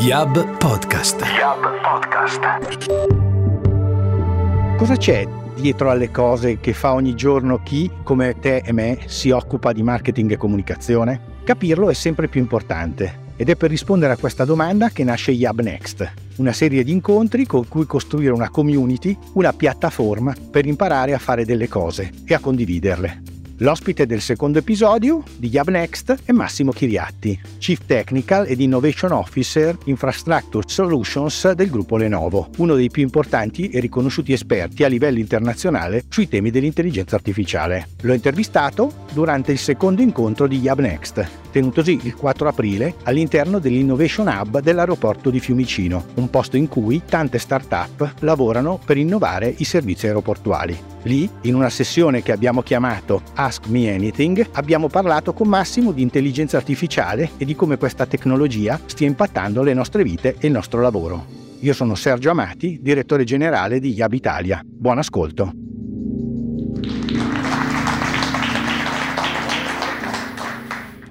Yab Podcast. Yab Podcast. Cosa c'è dietro alle cose che fa ogni giorno chi, come te e me, si occupa di marketing e comunicazione? Capirlo è sempre più importante ed è per rispondere a questa domanda che nasce Yab Next, una serie di incontri con cui costruire una community, una piattaforma per imparare a fare delle cose e a condividerle. L'ospite del secondo episodio di Yab Next è Massimo Chiriatti, Chief Technical ed Innovation Officer Infrastructure Solutions del gruppo Lenovo, uno dei più importanti e riconosciuti esperti a livello internazionale sui temi dell'intelligenza artificiale. L'ho intervistato durante il secondo incontro di Yab Next, tenutosi il 4 aprile all'interno dell'Innovation Hub dell'aeroporto di Fiumicino, un posto in cui tante start-up lavorano per innovare i servizi aeroportuali. Lì, in una sessione che abbiamo chiamato Ask Me Anything, abbiamo parlato con Massimo di intelligenza artificiale e di come questa tecnologia stia impattando le nostre vite e il nostro lavoro. Io sono Sergio Amati, direttore generale di Yab Italia. Buon ascolto.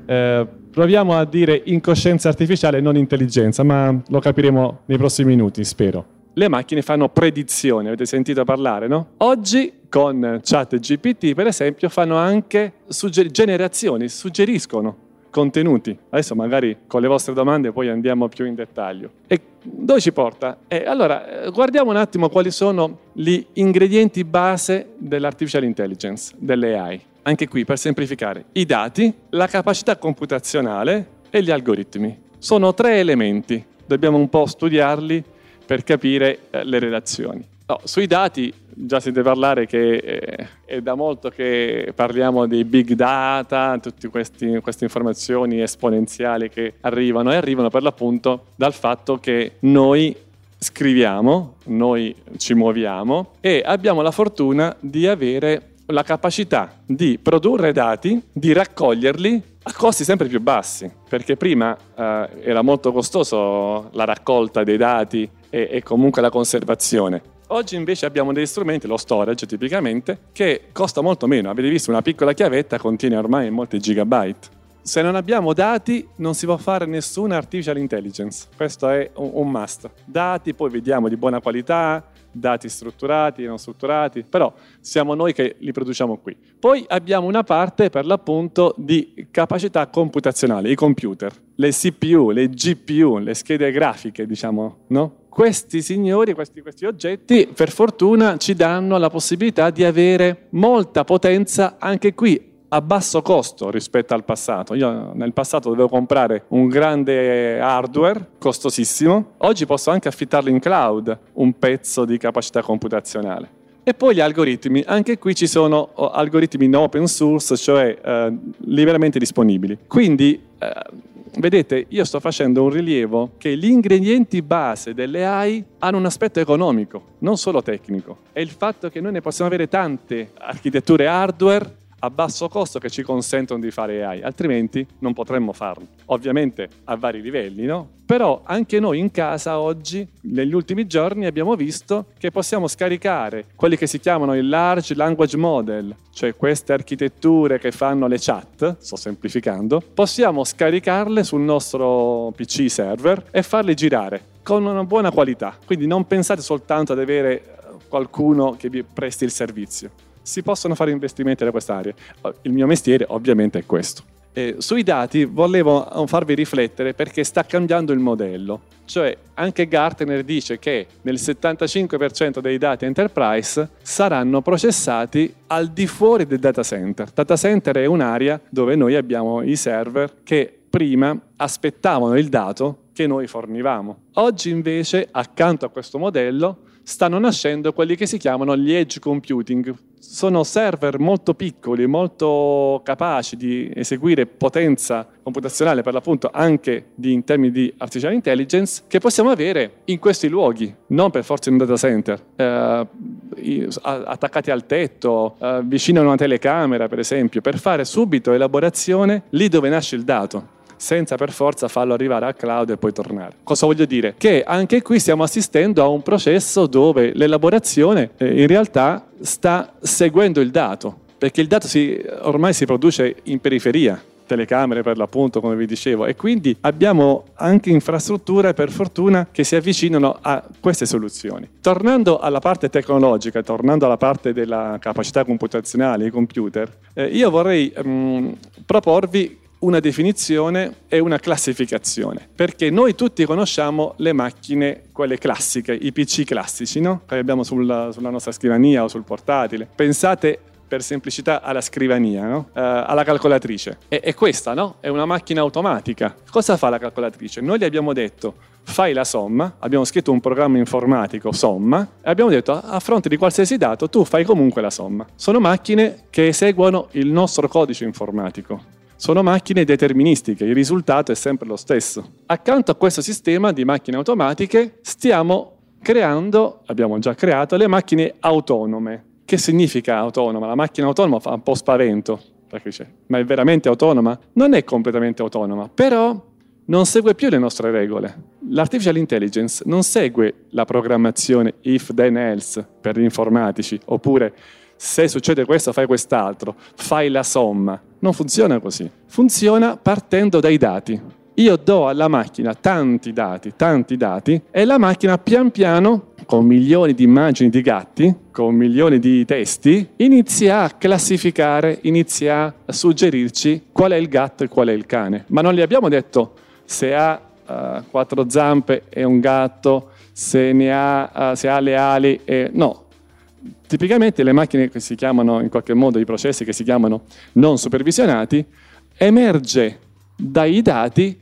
Eh, proviamo a dire incoscienza artificiale non intelligenza, ma lo capiremo nei prossimi minuti, spero. Le macchine fanno predizioni, avete sentito parlare, no? Oggi con ChatGPT, per esempio, fanno anche sugger- generazioni, suggeriscono contenuti. Adesso magari con le vostre domande poi andiamo più in dettaglio. E dove ci porta? Eh, allora, eh, guardiamo un attimo quali sono gli ingredienti base dell'artificial intelligence, delle AI. Anche qui, per semplificare, i dati, la capacità computazionale e gli algoritmi. Sono tre elementi, dobbiamo un po' studiarli per capire eh, le relazioni. No, sui dati già deve parlare che eh, è da molto che parliamo di big data, tutte queste informazioni esponenziali che arrivano e arrivano per l'appunto dal fatto che noi scriviamo, noi ci muoviamo e abbiamo la fortuna di avere la capacità di produrre dati, di raccoglierli a costi sempre più bassi, perché prima eh, era molto costoso la raccolta dei dati e, e comunque la conservazione. Oggi invece abbiamo degli strumenti, lo storage tipicamente, che costa molto meno. Avete visto una piccola chiavetta contiene ormai molti gigabyte. Se non abbiamo dati non si può fare nessuna artificial intelligence. Questo è un, must. Dati poi vediamo di buona qualità, dati strutturati, non strutturati, però siamo noi che li produciamo qui. Poi abbiamo una parte per l'appunto di capacità computazionale, i computer, le CPU, le GPU, le schede grafiche, diciamo, no? Questi signori, questi, questi oggetti, per fortuna ci danno la possibilità di avere molta potenza anche qui a basso costo rispetto al passato. Io nel passato dovevo comprare un grande hardware costosissimo, oggi posso anche affittarlo in cloud, un pezzo di capacità computazionale. E poi gli algoritmi, anche qui ci sono algoritmi in open source, cioè eh, liberamente disponibili. Quindi eh, vedete, io sto facendo un rilievo che gli ingredienti base delle AI hanno un aspetto economico, non solo tecnico. È il fatto che noi ne possiamo avere tante architetture hardware a basso costo che ci consentono di fare AI, altrimenti non potremmo farlo. Ovviamente a vari livelli, no? Però anche noi in casa oggi, negli ultimi giorni, abbiamo visto che possiamo scaricare quelli che si chiamano il Large Language Model, cioè queste architetture che fanno le chat, sto semplificando, possiamo scaricarle sul nostro PC server e farle girare con una buona qualità. Quindi non pensate soltanto ad avere qualcuno che vi presti il servizio si possono fare investimenti da quest'area. Il mio mestiere ovviamente è questo. Eh, sui dati volevo farvi riflettere perché sta cambiando il modello. Cioè anche Gartner dice che nel 75% dei dati enterprise saranno processati al di fuori del data center. Data center è un'area dove noi abbiamo i server che prima aspettavano il dato che noi fornivamo. Oggi invece accanto a questo modello stanno nascendo quelli che si chiamano gli edge computing. Sono server molto piccoli, molto capaci di eseguire potenza computazionale per l'appunto anche di, in termini di artificial intelligence che possiamo avere in questi luoghi, non per forza in un data center, eh, attaccati al tetto, eh, vicino a una telecamera per esempio, per fare subito elaborazione lì dove nasce il dato senza per forza farlo arrivare al cloud e poi tornare. Cosa voglio dire? Che anche qui stiamo assistendo a un processo dove l'elaborazione eh, in realtà sta seguendo il dato, perché il dato si, ormai si produce in periferia, telecamere per l'appunto, come vi dicevo, e quindi abbiamo anche infrastrutture per fortuna che si avvicinano a queste soluzioni. Tornando alla parte tecnologica, tornando alla parte della capacità computazionale, i computer, eh, io vorrei mh, mm, proporvi una definizione e una classificazione, perché noi tutti conosciamo le macchine, quelle classiche, i PC classici, no? che abbiamo sulla, sulla nostra scrivania o sul portatile. Pensate per semplicità alla scrivania, no? uh, alla calcolatrice. E, e, questa no? è una macchina automatica. Cosa fa la calcolatrice? Noi gli abbiamo detto fai la somma, abbiamo scritto un programma informatico somma e abbiamo detto a fronte di qualsiasi dato tu fai comunque la somma. Sono macchine che eseguono il nostro codice informatico. Sono macchine deterministiche, il risultato è sempre lo stesso. Accanto a questo sistema di macchine automatiche stiamo creando, abbiamo già creato, le macchine autonome. Che significa autonoma? La macchina autonoma fa un po' spavento, perché dice, ma è veramente autonoma? Non è completamente autonoma, però non segue più le nostre regole. L'artificial intelligence non segue la programmazione if then else per gli informatici, oppure se succede questo fai quest'altro, fai la somma. Non funziona così. Funziona partendo dai dati. Io do alla macchina tanti dati, tanti dati, e la macchina pian piano, con milioni di immagini di gatti, con milioni di testi, inizia a classificare, inizia a suggerirci qual è il gatto e qual è il cane. Ma non gli abbiamo detto se ha uh, quattro zampe è un gatto, se, ha, uh, se ha le ali è... No, Tipicamente le macchine che si chiamano, in qualche modo, i processi che si chiamano non supervisionati, emerge dai dati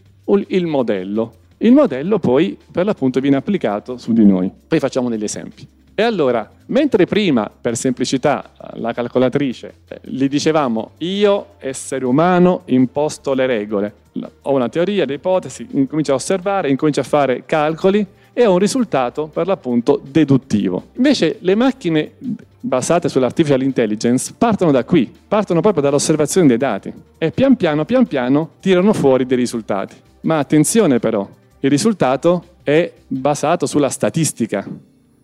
il modello. Il modello poi per l'appunto viene applicato su di noi. Poi facciamo degli esempi. E allora, mentre prima, per semplicità, la calcolatrice eh, gli dicevamo io, essere umano, imposto le regole, ho una teoria, le ipotesi, incomincio a osservare, incomincio a fare calcoli, e ha un risultato per l'appunto deduttivo. Invece le macchine basate sull'artificial intelligence partono da qui, partono proprio dall'osservazione dei dati e pian piano, pian piano tirano fuori dei risultati. Ma attenzione però, il risultato è basato sulla statistica.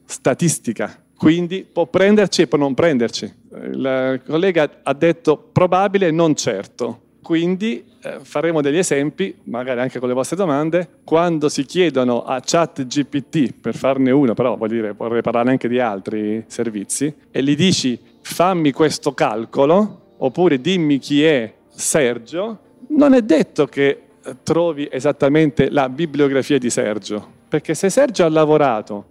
Statistica. Quindi può prenderci e può non prenderci. Il collega ha detto probabile, non certo. Quindi eh, faremo degli esempi, magari anche con le vostre domande, quando si chiedono a chat GPT, per farne uno, però vuol dire, vorrei parlare anche di altri servizi, e gli dici fammi questo calcolo, oppure dimmi chi è Sergio, non è detto che eh, trovi esattamente la bibliografia di Sergio, perché se Sergio ha lavorato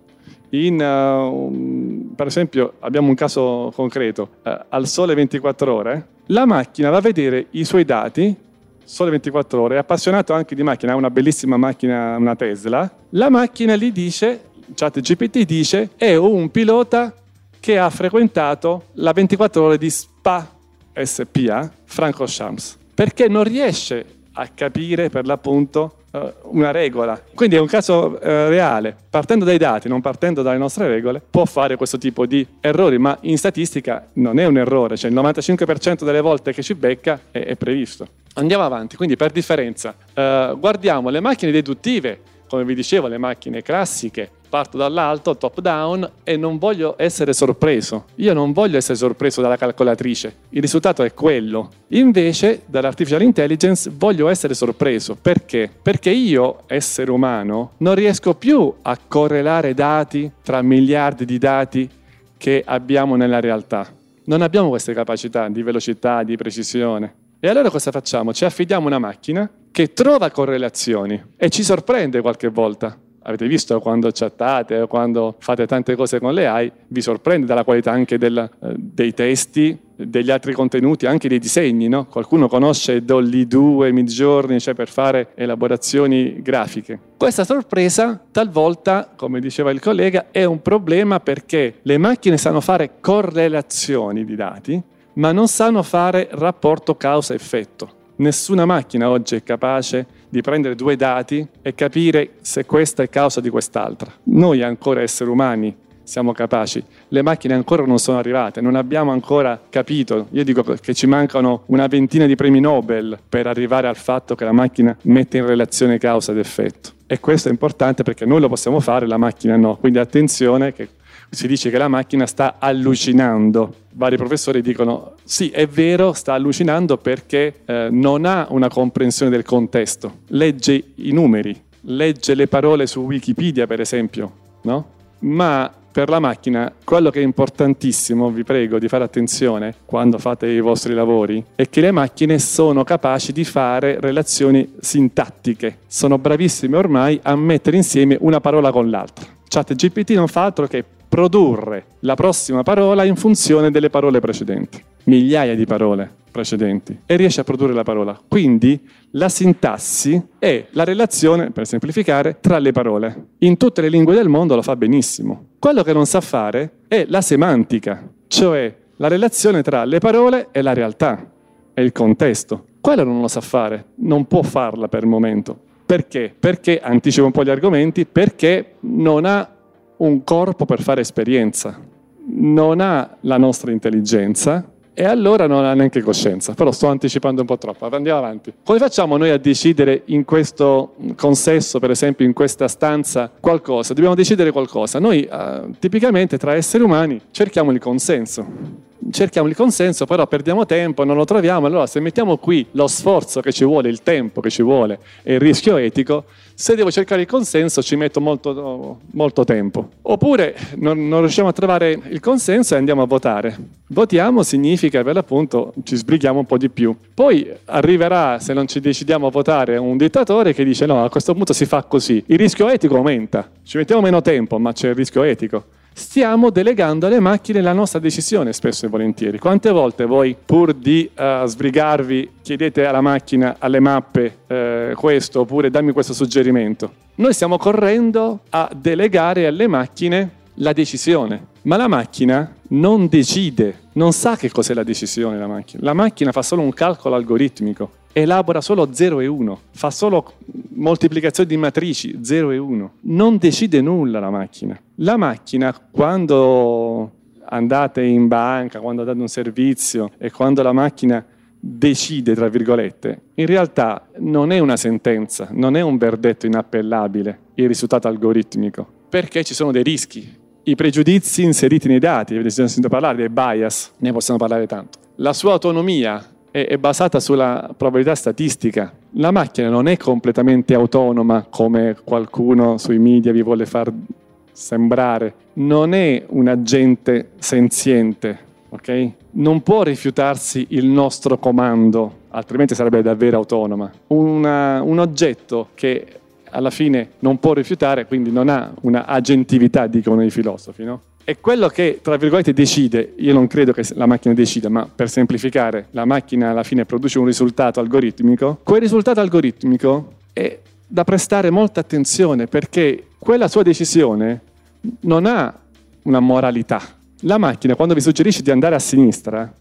in, uh, per esempio, abbiamo un caso concreto, uh, al sole 24 ore, la macchina va a vedere i suoi dati sole 24 ore, è appassionato anche di macchina, ha una bellissima macchina, una Tesla, la macchina gli dice, chat GPT dice, è un pilota che ha frequentato la 24 ore di Spa SPA Francorchamps, perché non riesce a capire per l'appunto una regola. Quindi è un caso eh, reale. Partendo dai dati, non partendo dalle nostre regole, può fare questo tipo di errori, ma in statistica non è un errore, cioè il 95% delle volte che ci becca è, è previsto. Andiamo avanti, quindi per differenza, eh, guardiamo le macchine deduttive, come vi dicevo, le macchine classiche, parto dall'alto, top down, e non voglio essere sorpreso. Io non voglio essere sorpreso dalla calcolatrice. Il risultato è quello. Invece, dall'artificial intelligence voglio essere sorpreso. Perché? Perché io, essere umano, non riesco più a correlare dati tra miliardi di dati che abbiamo nella realtà. Non abbiamo queste capacità di velocità, di precisione. E allora cosa facciamo? Ci affidiamo una macchina che trova correlazioni e ci sorprende qualche volta. Avete visto quando chattate quando fate tante cose con le AI, vi sorprende dalla qualità anche del, eh, dei testi, degli altri contenuti, anche dei disegni. No? Qualcuno conosce Dolly 2, Midjourney, cioè per fare elaborazioni grafiche. Questa sorpresa talvolta, come diceva il collega, è un problema perché le macchine sanno fare correlazioni di dati, ma non sanno fare rapporto causa-effetto. Nessuna macchina oggi è capace di prendere due dati e capire se questa è causa di quest'altra. Noi ancora esseri umani siamo capaci, le macchine ancora non sono arrivate, non abbiamo ancora capito. Io dico che ci mancano una ventina di premi Nobel per arrivare al fatto che la macchina mette in relazione causa ed effetto. E questo è importante perché noi lo possiamo fare, la macchina no. Quindi attenzione che Si dice che la macchina sta allucinando. Vari professori dicono sì, è vero, sta allucinando perché eh, non ha una comprensione del contesto. Legge i numeri, legge le parole su Wikipedia, per esempio, no? Ma per la macchina quello che è importantissimo, vi prego di fare attenzione quando fate i vostri lavori, è che le macchine sono capaci di fare relazioni sintattiche. Sono bravissime ormai a mettere insieme una parola con l'altra. ChatGPT non fa altro che produrre la prossima parola in funzione delle parole precedenti. Migliaia di parole precedenti e riesce a produrre la parola. Quindi la sintassi è la relazione, per semplificare, tra le parole. In tutte le lingue del mondo lo fa benissimo. Quello che non sa fare è la semantica, cioè la relazione tra le parole e la realtà, e il contesto. Quello non lo sa fare, non può farla per il momento. Perché? Perché, anticipo un po' gli argomenti, perché non ha un corpo per fare esperienza, non ha la nostra intelligenza e allora non ha neanche coscienza. Però sto anticipando un po' troppo, andiamo avanti. Come facciamo noi a decidere in questo consesso, per esempio in questa stanza, qualcosa? Dobbiamo decidere qualcosa. Noi eh, tipicamente tra esseri umani cerchiamo il consenso cerchiamo il consenso, però perdiamo tempo, non lo troviamo, allora se mettiamo qui lo sforzo che ci vuole, il tempo che ci vuole e il rischio etico, se devo cercare il consenso ci metto molto, molto tempo. Oppure non, non, riusciamo a trovare il consenso e andiamo a votare. Votiamo significa per l'appunto ci sbrighiamo un po' di più. Poi arriverà, se non ci decidiamo a votare, un dittatore che dice no, a questo punto si fa così. Il rischio etico aumenta, ci mettiamo meno tempo, ma c'è il rischio etico stiamo delegando alle macchine la nostra decisione spesso e volentieri. Quante volte voi, pur di uh, sbrigarvi, chiedete alla macchina, alle mappe uh, questo, oppure dammi questo suggerimento? Noi stiamo correndo a delegare alle macchine la decisione, ma la macchina non decide, non sa che cos'è la decisione la macchina. La macchina fa solo un calcolo algoritmico elabora solo 0 e 1, fa solo moltiplicazioni di matrici 0 e 1, non decide nulla la macchina. La macchina quando andate in banca, quando date un servizio e quando la macchina decide, tra virgolette, in realtà non è una sentenza, non è un verdetto inappellabile il risultato algoritmico, perché ci sono dei rischi. I pregiudizi inseriti nei dati, avete sentito parlare dei bias, ne possiamo parlare tanto. La sua autonomia è, basata sulla probabilità statistica. La macchina non è completamente autonoma come qualcuno sui media vi vuole far sembrare, non è un agente senziente, ok? Non può rifiutarsi il nostro comando, altrimenti sarebbe davvero autonoma. Una, un oggetto che alla fine non può rifiutare, quindi non ha una agentività, dicono i filosofi, no? È quello che, tra virgolette, decide. Io non credo che la macchina decida, ma per semplificare, la macchina alla fine produce un risultato algoritmico. Quel risultato algoritmico è da prestare molta attenzione perché quella sua decisione non ha una moralità. La macchina, quando vi suggerisce di andare a sinistra,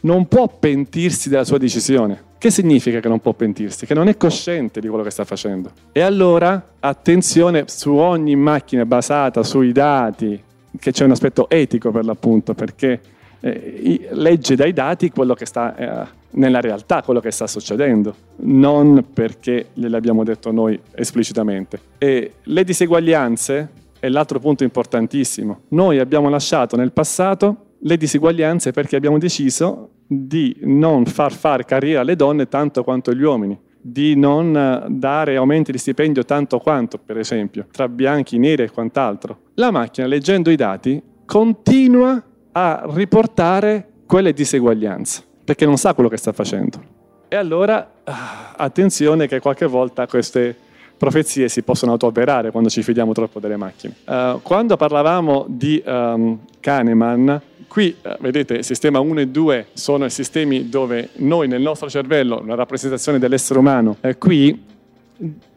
non può pentirsi della sua decisione. Che significa che non può pentirsi? Che non è cosciente di quello che sta facendo. E allora attenzione su ogni macchina basata sui dati, che c'è un aspetto etico per l'appunto, perché eh, legge dai dati quello che sta eh, nella realtà, quello che sta succedendo, non perché gliel'abbiamo detto noi esplicitamente. E le diseguaglianze è l'altro punto importantissimo. Noi abbiamo lasciato nel passato le diseguaglianze perché abbiamo deciso di non far fare carriera alle donne tanto quanto gli uomini di non eh, dare aumenti di stipendio tanto quanto, per esempio, tra bianchi, neri e quant'altro. La macchina, leggendo i dati, continua a riportare quelle diseguaglianze, perché non sa quello che sta facendo. E allora, ah, attenzione che qualche volta queste profezie si possono autoavverare quando ci fidiamo troppo delle macchine. Uh, quando parlavamo di um, Kahneman, Qui, eh, vedete, sistema 1 e 2 sono i sistemi dove noi nel nostro cervello, una rappresentazione dell'essere umano, eh, qui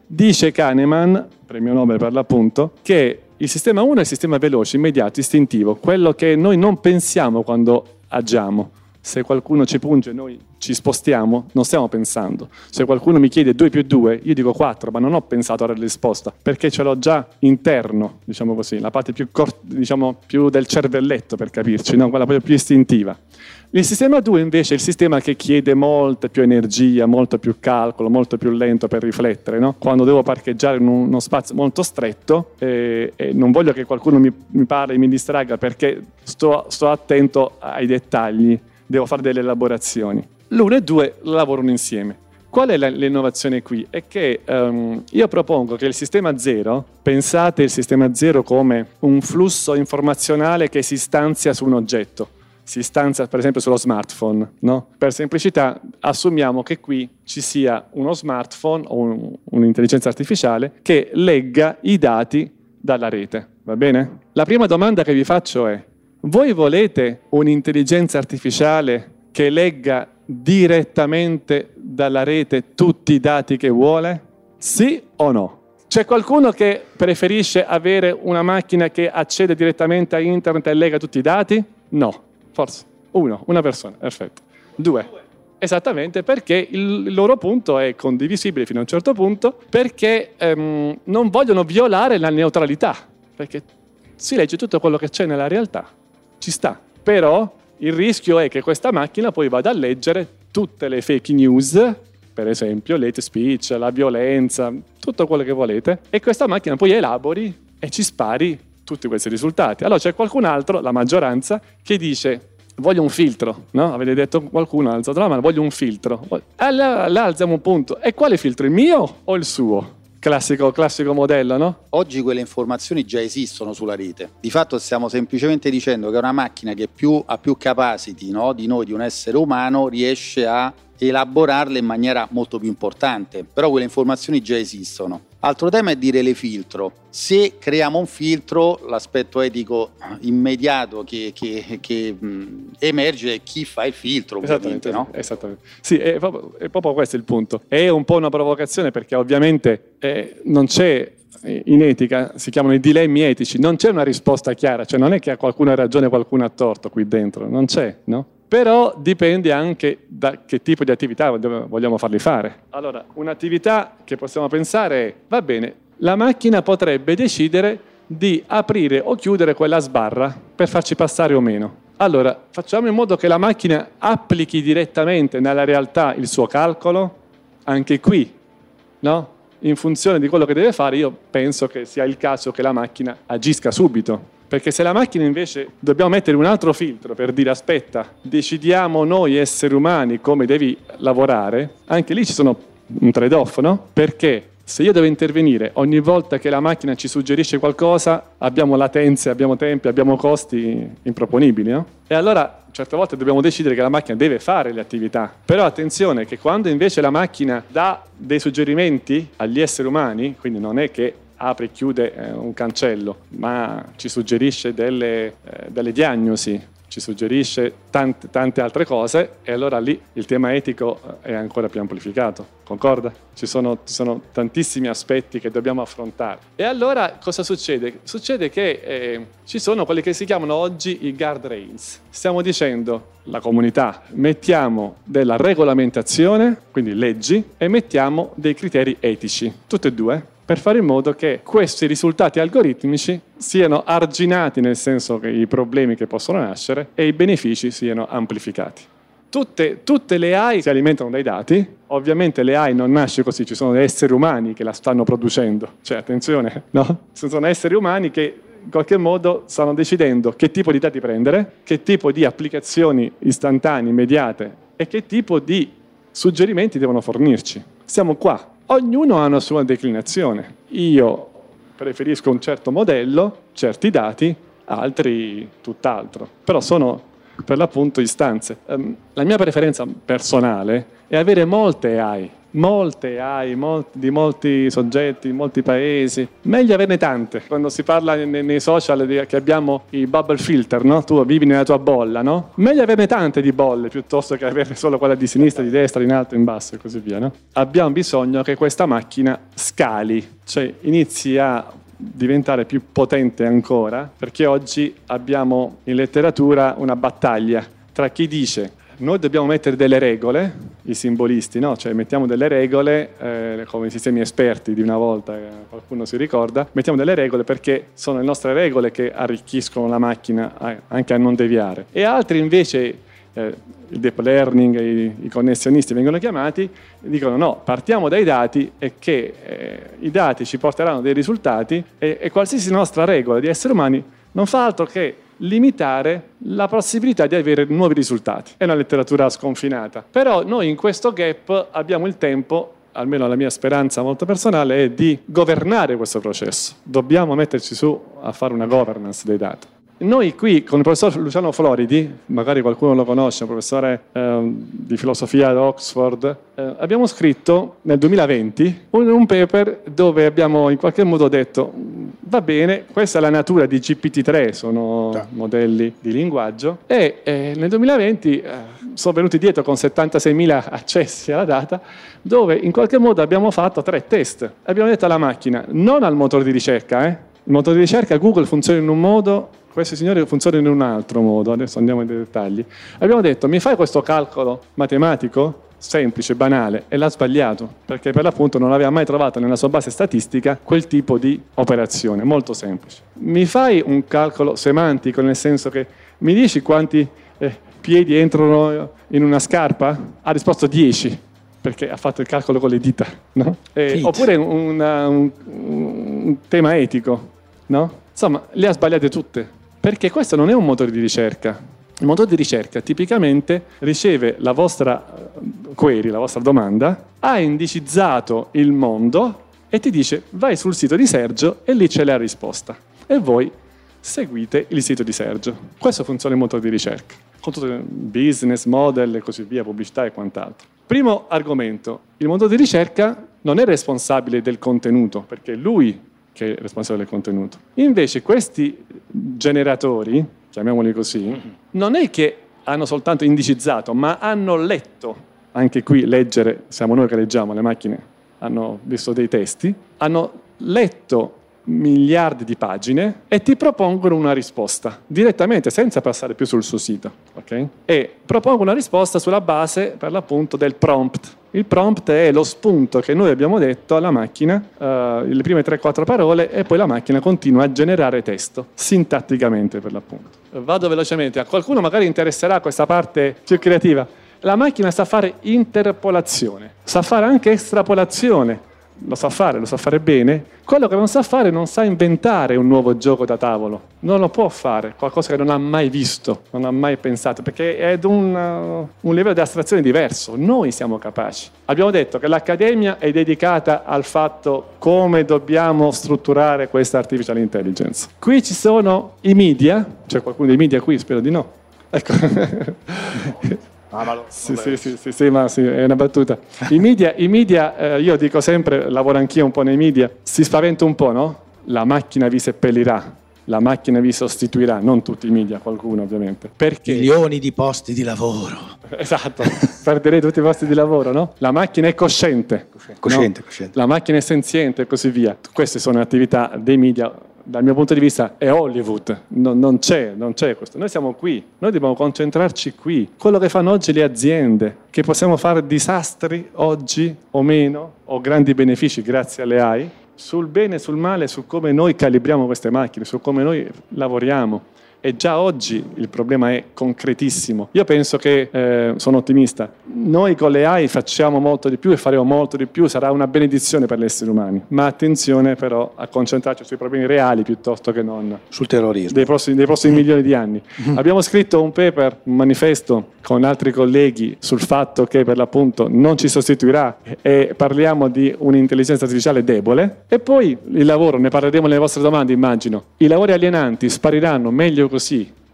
dice Kahneman, premio Nobel per l'appunto, che il sistema 1 è il sistema veloce, immediato, istintivo, quello che noi non pensiamo quando agiamo. Se qualcuno ci punge noi ci spostiamo, non stiamo pensando. Se qualcuno mi chiede 2 più 2, io dico 4, ma non ho pensato alla risposta, perché ce l'ho già interno, diciamo così, la parte più, cort- diciamo, più del cervelletto per capirci, no? quella più istintiva. Il sistema 2 invece è il sistema che chiede molta più energia, molto più calcolo, molto più lento per riflettere. No? Quando devo parcheggiare in uno spazio molto stretto eh, e non voglio che qualcuno mi, mi parli e mi distragga perché sto, sto attento ai dettagli, devo fare delle elaborazioni. L'uno e due lavorano insieme. Qual è l'innovazione qui? È che um, io propongo che il sistema zero, pensate il sistema zero come un flusso informazionale che si istanzia su un oggetto si stanzia per esempio sullo smartphone. No? Per semplicità assumiamo che qui ci sia uno smartphone o un, un'intelligenza artificiale che legga i dati dalla rete. Va bene? La prima domanda che vi faccio è, voi volete un'intelligenza artificiale che legga direttamente dalla rete tutti i dati che vuole? Sì o no? C'è qualcuno che preferisce avere una macchina che accede direttamente a internet e lega tutti i dati? No. Forse. Uno, una persona, perfetto. Due. Esattamente perché il loro punto è condivisibile fino a un certo punto, perché ehm, non vogliono violare la neutralità, perché si legge tutto quello che c'è nella realtà, ci sta. Però il rischio è che questa macchina poi vada a leggere tutte le fake news, per esempio l'hate speech, la violenza, tutto quello che volete, e questa macchina poi elabori e ci spari tutti questi risultati. Allora c'è qualcun altro, la maggioranza, che dice voglio un filtro, no? Avete detto qualcuno ha alzato la mano, voglio un filtro. Allora alziamo un punto. E quale filtro, il mio o il suo? Classico, classico modello, no? Oggi quelle informazioni già esistono sulla rete. Di fatto stiamo semplicemente dicendo che una macchina che più, ha più capacity no? di noi, di un essere umano, riesce a elaborarle in maniera molto più importante, però quelle informazioni già esistono. Altro tema è dire le filtro. Se creiamo un filtro, l'aspetto etico immediato che, che, che mh, emerge è chi fa il filtro, esattamente, no? Esattamente. Sì, è proprio, è proprio, questo il punto. È un po' una provocazione perché ovviamente eh, non c'è in etica si chiamano i dilemmi etici, non c'è una risposta chiara, cioè non è che qualcuno ha ragione e qualcuno ha torto qui dentro, non c'è, no? Però dipende anche da che tipo di attività vogliamo farli fare. Allora, un'attività che possiamo pensare è, va bene, la macchina potrebbe decidere di aprire o chiudere quella sbarra per farci passare o meno. Allora, facciamo in modo che la macchina applichi direttamente nella realtà il suo calcolo, anche qui, no? In funzione di quello che deve fare, io penso che sia il caso che la macchina agisca subito. Perché se la macchina invece dobbiamo mettere un altro filtro per dire aspetta, decidiamo noi esseri umani come devi lavorare, anche lì ci sono un trade-off, no? Perché se io devo intervenire ogni volta che la macchina ci suggerisce qualcosa, abbiamo latenze, abbiamo tempi, abbiamo costi improponibili, no? E allora certe volte dobbiamo decidere che la macchina deve fare le attività. Però attenzione che quando invece la macchina dà dei suggerimenti agli esseri umani, quindi non è che apre e chiude eh, un cancello, ma ci suggerisce delle, eh, delle diagnosi, ci suggerisce tante, tante, altre cose e allora lì il tema etico eh, è ancora più amplificato, concorda? Ci sono, ci sono tantissimi aspetti che dobbiamo affrontare. E allora cosa succede? Succede che eh, ci sono quelli che si chiamano oggi i guardrails. Stiamo dicendo, la comunità, mettiamo della regolamentazione, quindi leggi, e mettiamo dei criteri etici, tutte e due per fare in modo che questi risultati algoritmici siano arginati nel senso che i problemi che possono nascere e i benefici siano amplificati. Tutte, tutte, le AI si alimentano dai dati, ovviamente le AI non nasce così, ci sono esseri umani che la stanno producendo, cioè attenzione, no? Ci sono esseri umani che in qualche modo stanno decidendo che tipo di dati prendere, che tipo di applicazioni istantanee, immediate e che tipo di suggerimenti devono fornirci. Siamo qua, Ognuno ha una sua declinazione. Io preferisco un certo modello, certi dati, altri tutt'altro. Però sono per l'appunto istanze. Ehm, la mia preferenza personale è avere molte AI, molte AI molti, di molti soggetti, molti paesi. Meglio averne tante. Quando si parla nei, nei social di, che abbiamo i bubble filter, no? tu vivi nella tua bolla, no? Meglio averne tante di bolle piuttosto che averne solo quella di sinistra, di destra, in alto, in basso e così via. No? Abbiamo bisogno che questa macchina scali, cioè inizi a diventare più potente ancora, perché oggi abbiamo in letteratura una battaglia tra chi dice noi dobbiamo mettere delle regole, i simbolisti, no? Cioè mettiamo delle regole, eh, come i sistemi esperti di una volta, eh, qualcuno si ricorda, mettiamo delle regole perché sono le nostre regole che arricchiscono la macchina anche a non deviare. E altri invece eh, il deep learning, i, i, connessionisti vengono chiamati, dicono no, partiamo dai dati e che eh, i dati ci porteranno dei risultati e, e qualsiasi nostra regola di esseri umani non fa altro che limitare la possibilità di avere nuovi risultati. È una letteratura sconfinata. Però noi in questo gap abbiamo il tempo almeno la mia speranza molto personale, è di governare questo processo. Dobbiamo metterci su a fare una governance dei dati. Noi qui con il professor Luciano Floridi, magari qualcuno lo conosce, un professore eh, di filosofia ad Oxford, eh, abbiamo scritto nel 2020 un, un, paper dove abbiamo in qualche modo detto va bene, questa è la natura di GPT-3, sono da. modelli di linguaggio, e eh, nel 2020 eh, sono venuti dietro con 76.000 accessi alla data, dove in qualche modo abbiamo fatto tre test. Abbiamo detto alla macchina, non al motore di ricerca, eh, il motore di ricerca Google funziona in un modo questi signori funzionano in un altro modo, adesso andiamo nei dettagli. Abbiamo detto, mi fai questo calcolo matematico? semplice, banale, e l'ha sbagliato, perché per l'appunto non aveva mai trovato nella sua base statistica quel tipo di operazione, molto semplice. Mi fai un calcolo semantico, nel senso che mi dici quanti eh, piedi entrano in una scarpa? Ha risposto 10, perché ha fatto il calcolo con le dita, no? eh, oppure una, un, un, tema etico, no? Insomma, le ha sbagliate tutte. Perché questo non è un motore di ricerca. Il motore di ricerca tipicamente riceve la vostra eh, query, la vostra domanda, ha indicizzato il mondo e ti dice vai sul sito di Sergio e lì c'è la risposta. E voi seguite il sito di Sergio. Questo funziona il motore di ricerca, con tutto il business, model e così via, pubblicità e quant'altro. Primo argomento, il motore di ricerca non è responsabile del contenuto, perché lui che è responsabile del contenuto. Invece questi generatori, chiamiamoli così, non è che hanno soltanto indicizzato, ma hanno letto, anche qui leggere, siamo noi che leggiamo, le macchine hanno visto dei testi, hanno letto miliardi di pagine e ti propongono una risposta direttamente senza passare più sul suo sito. Okay? E propongono una risposta sulla base per l'appunto del prompt. Il prompt è lo spunto che noi abbiamo detto alla macchina, uh, le prime 3-4 parole, e poi la macchina continua a generare testo, sintatticamente per l'appunto. Vado velocemente, a qualcuno magari interesserà questa parte più creativa. La macchina sa fare interpolazione, sa fare anche estrapolazione lo sa fare, lo sa fare bene, quello che non sa fare non sa inventare un nuovo gioco da tavolo, non lo può fare, qualcosa che non ha mai visto, non ha mai pensato, perché è ad un, uh, un livello di astrazione diverso, noi siamo capaci. Abbiamo detto che l'Accademia è dedicata al fatto come dobbiamo strutturare questa artificial intelligence. Qui ci sono i media, c'è qualcuno dei media qui, spero di no. Ecco. Ah, sì, sì, sì, sì, sì, ma sì, è una battuta. I media, i media eh, io dico sempre, lavoro anch'io un po' nei media, si spaventa un po', no? La macchina vi seppellirà, la macchina vi sostituirà, non tutti i media, qualcuno ovviamente. Perché? Milioni di posti di lavoro. Esatto, perderei tutti i posti di lavoro, no? La macchina è cosciente. Cosciente, no? cosciente. La macchina è senziente e così via. Queste sono attività dei media dal mio punto di vista è Hollywood, non, non, c'è, non c'è questo. Noi siamo qui, noi dobbiamo concentrarci qui. Quello che fanno oggi le aziende, che possiamo fare disastri oggi o meno, o grandi benefici grazie alle AI, sul bene e sul male, su come noi calibriamo queste macchine, su come noi lavoriamo e già oggi il problema è concretissimo. Io penso che, eh, sono ottimista, noi con le AI facciamo molto di più e faremo molto di più, sarà una benedizione per gli esseri umani, ma attenzione però a concentrarci sui problemi reali piuttosto che non sul terrorismo dei prossimi, dei prossimi milioni di anni. Abbiamo scritto un paper, un manifesto con altri colleghi sul fatto che per l'appunto non ci sostituirà e parliamo di un'intelligenza artificiale debole e poi il lavoro, ne parleremo nelle vostre domande immagino, i lavori alienanti spariranno meglio così.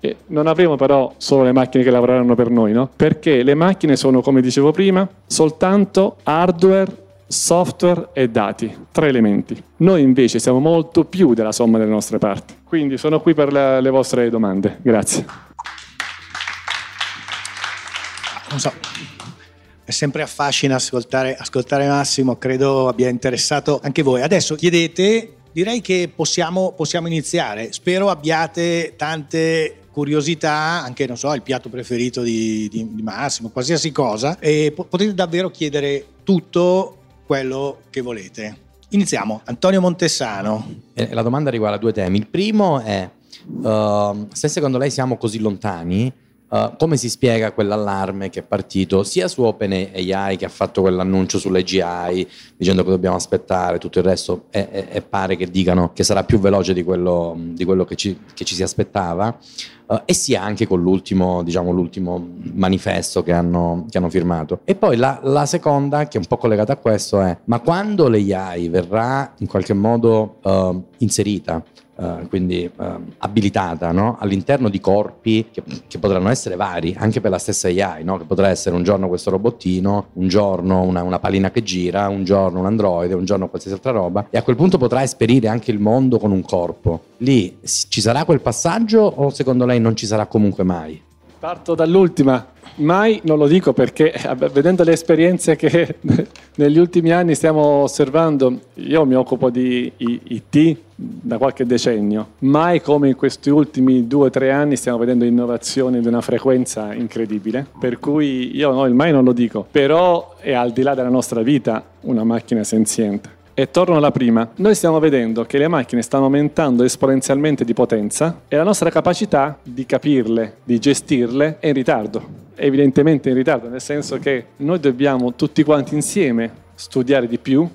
E non avremo però solo le macchine che lavoreranno per noi, no? Perché le macchine sono, come dicevo prima, soltanto hardware, software e dati, tre elementi. Noi invece siamo molto più della somma delle nostre parti. Quindi sono qui per le, le vostre domande. Grazie. Non so, è sempre affascina ascoltare, ascoltare Massimo, credo abbia interessato anche voi. Adesso chiedete direi che possiamo, possiamo iniziare. Spero abbiate tante curiosità, anche non so, il piatto preferito di, di, di Massimo, qualsiasi cosa, e po- potete davvero chiedere tutto quello che volete. Iniziamo. Antonio Montessano. Eh, la domanda riguarda due temi. Il primo è uh, se secondo lei siamo così lontani Uh, come si spiega quell'allarme che è partito sia su OpenAI che ha fatto quell'annuncio sull'AGI dicendo che dobbiamo aspettare tutto il resto e, e, e pare che dicano che sarà più veloce di quello, di quello che, ci, che, ci, si aspettava uh, e sia anche con l'ultimo, diciamo, l'ultimo manifesto che hanno, che hanno, firmato. E poi la, la, seconda, che è un po' collegata a questo, è ma quando l'AI verrà in qualche modo uh, inserita Uh, quindi uh, abilitata no? all'interno di corpi che, che, potranno essere vari, anche per la stessa AI, no? che potrà essere un giorno questo robottino, un giorno una, una, palina che gira, un giorno un androide, un giorno qualsiasi altra roba, e a quel punto potrà esperire anche il mondo con un corpo. Lì ci sarà quel passaggio o secondo lei non ci sarà comunque mai? Parto dall'ultima. Mai non lo dico perché vedendo le esperienze che negli ultimi anni stiamo osservando, io mi occupo di IT da qualche decennio, mai come in questi ultimi due o tre anni stiamo vedendo innovazioni di una frequenza incredibile, per cui io no, il mai non lo dico, però è al di là della nostra vita una macchina senziente. E torno alla prima, noi stiamo vedendo che le macchine stanno aumentando esponenzialmente di potenza e la nostra capacità di capirle, di gestirle è in ritardo. Evidentemente in ritardo, nel senso che noi dobbiamo tutti quanti insieme studiare di più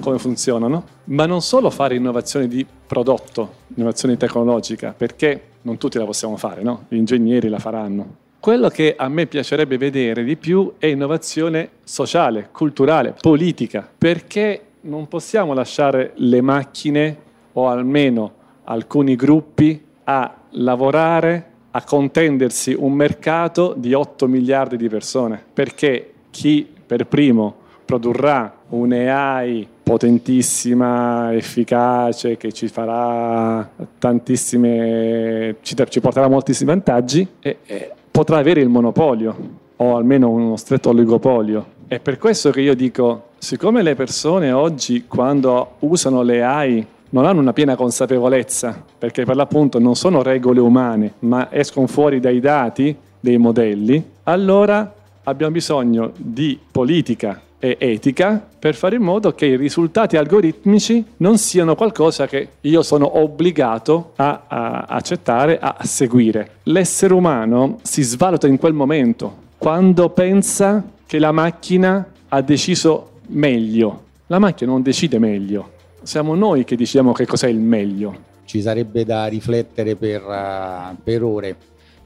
come funzionano, ma non solo fare innovazione di prodotto, innovazione tecnologica, perché non tutti la possiamo fare, no? Gli ingegneri la faranno. Quello che a me piacerebbe vedere di più è innovazione sociale, culturale, politica, perché non possiamo lasciare le macchine o almeno alcuni gruppi a lavorare, a contendersi un mercato di 8 miliardi di persone, perché chi per primo produrrà un'AI potentissima, efficace, che ci farà tantissime, ci, ci porterà moltissimi vantaggi, e, e potrà avere il monopolio o almeno uno stretto oligopolio. È per questo che io dico siccome le persone oggi quando usano le AI non hanno una piena consapevolezza, perché per l'appunto non sono regole umane, ma escono fuori dai dati, dei modelli, allora abbiamo bisogno di politica e etica per fare in modo che i risultati algoritmici non siano qualcosa che io sono obbligato a, a accettare, a seguire. L'essere umano si svaluta in quel momento, quando pensa che la macchina ha deciso meglio. La macchina non decide meglio, siamo noi che diciamo che cos'è il meglio. Ci sarebbe da riflettere per, uh, per ore.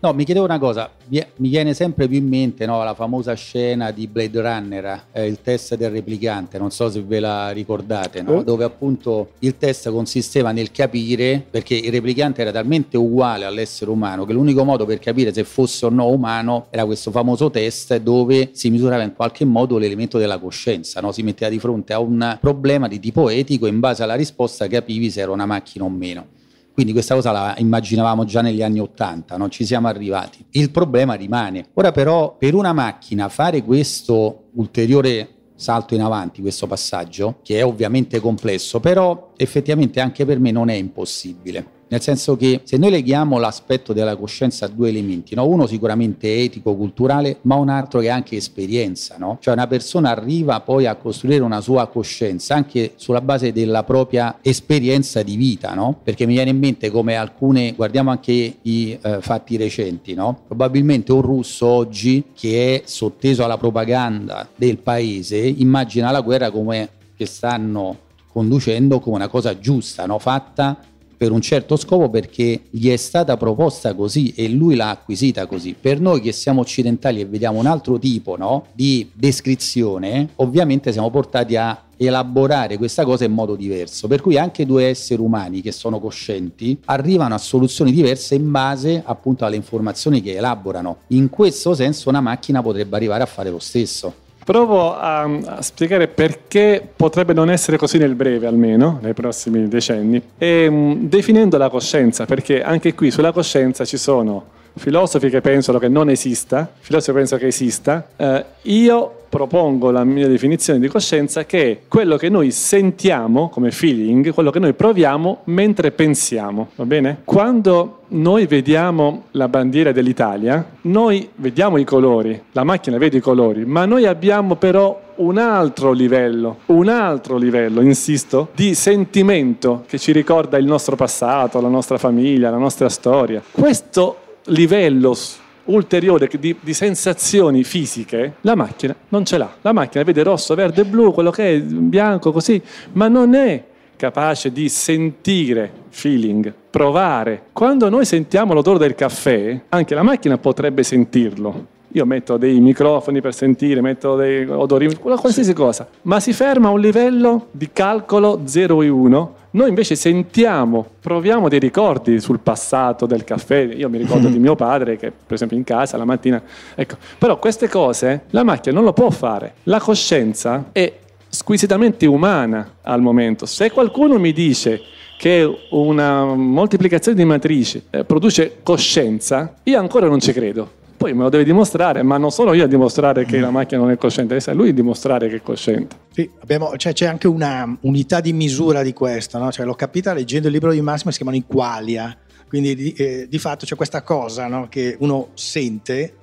No, mi chiedevo una cosa, mi viene sempre più in mente no, la famosa scena di Blade Runner, eh, il test del replicante, non so se ve la ricordate, no? oh. dove appunto il test consisteva nel capire, perché il replicante era talmente uguale all'essere umano che l'unico modo per capire se fosse o no umano era questo famoso test dove si misurava in qualche modo l'elemento della coscienza, no? si metteva di fronte a un problema di tipo etico e in base alla risposta capivi se era una macchina o meno. Quindi questa cosa la immaginavamo già negli anni Ottanta, non ci siamo arrivati. Il problema rimane. Ora però per una macchina fare questo ulteriore salto in avanti, questo passaggio, che è ovviamente complesso, però effettivamente anche per me non è impossibile. Nel senso che se noi leghiamo l'aspetto della coscienza a due elementi, no? uno sicuramente etico, culturale, ma un altro che è anche esperienza, no? cioè una persona arriva poi a costruire una sua coscienza anche sulla base della propria esperienza di vita, no? perché mi viene in mente come alcune, guardiamo anche i eh, fatti recenti, probabilmente un russo oggi che è sotteso alla propaganda del paese immagina la guerra come che stanno conducendo come una cosa giusta, fatta per un certo scopo perché gli è stata proposta così e lui l'ha acquisita così. Per noi che siamo occidentali e vediamo un altro tipo no, di descrizione, ovviamente siamo portati a elaborare questa cosa in modo diverso. Per cui anche due esseri umani che sono coscienti arrivano a soluzioni diverse in base appunto alle informazioni che elaborano. In questo senso una macchina potrebbe arrivare a fare lo stesso. Provo a, a, spiegare perché potrebbe non essere così nel breve, almeno nei prossimi decenni, e, um, definendo la coscienza, perché anche qui sulla coscienza ci sono filosofi che pensano che non esista, filosofi che pensano che esista. Eh, io propongo la mia definizione di coscienza che è quello che noi sentiamo come feeling, quello che noi proviamo mentre pensiamo, va bene? Quando noi vediamo la bandiera dell'Italia, noi vediamo i colori, la macchina vede i colori, ma noi abbiamo però un altro livello, un altro livello, insisto, di sentimento che ci ricorda il nostro passato, la nostra famiglia, la nostra storia. Questo livello ulteriore di, di, sensazioni fisiche, la macchina non ce l'ha. La macchina vede rosso, verde, blu, quello che è, bianco, così, ma non è capace di sentire feeling, provare. Quando noi sentiamo l'odore del caffè, anche la macchina potrebbe sentirlo. Io metto dei microfoni per sentire, metto dei odori, qualsiasi cosa, ma si ferma a un livello di calcolo 0 e 1 noi invece sentiamo, proviamo dei ricordi sul passato del caffè. Io mi ricordo di mio padre che, per esempio, in casa la mattina. Ecco, però queste cose la macchina non lo può fare. La coscienza è squisitamente umana al momento. Se qualcuno mi dice che una moltiplicazione di matrici eh, produce coscienza, io ancora non ci credo poi me lo deve dimostrare, ma non sono io a dimostrare che la macchina non è cosciente, essere lui a dimostrare che è cosciente. Sì, abbiamo, cioè, c'è anche una unità di misura di questo, no? cioè, l'ho capita leggendo il libro di Massimo, si chiamano i qualia, quindi di, eh, di fatto c'è questa cosa no? che uno sente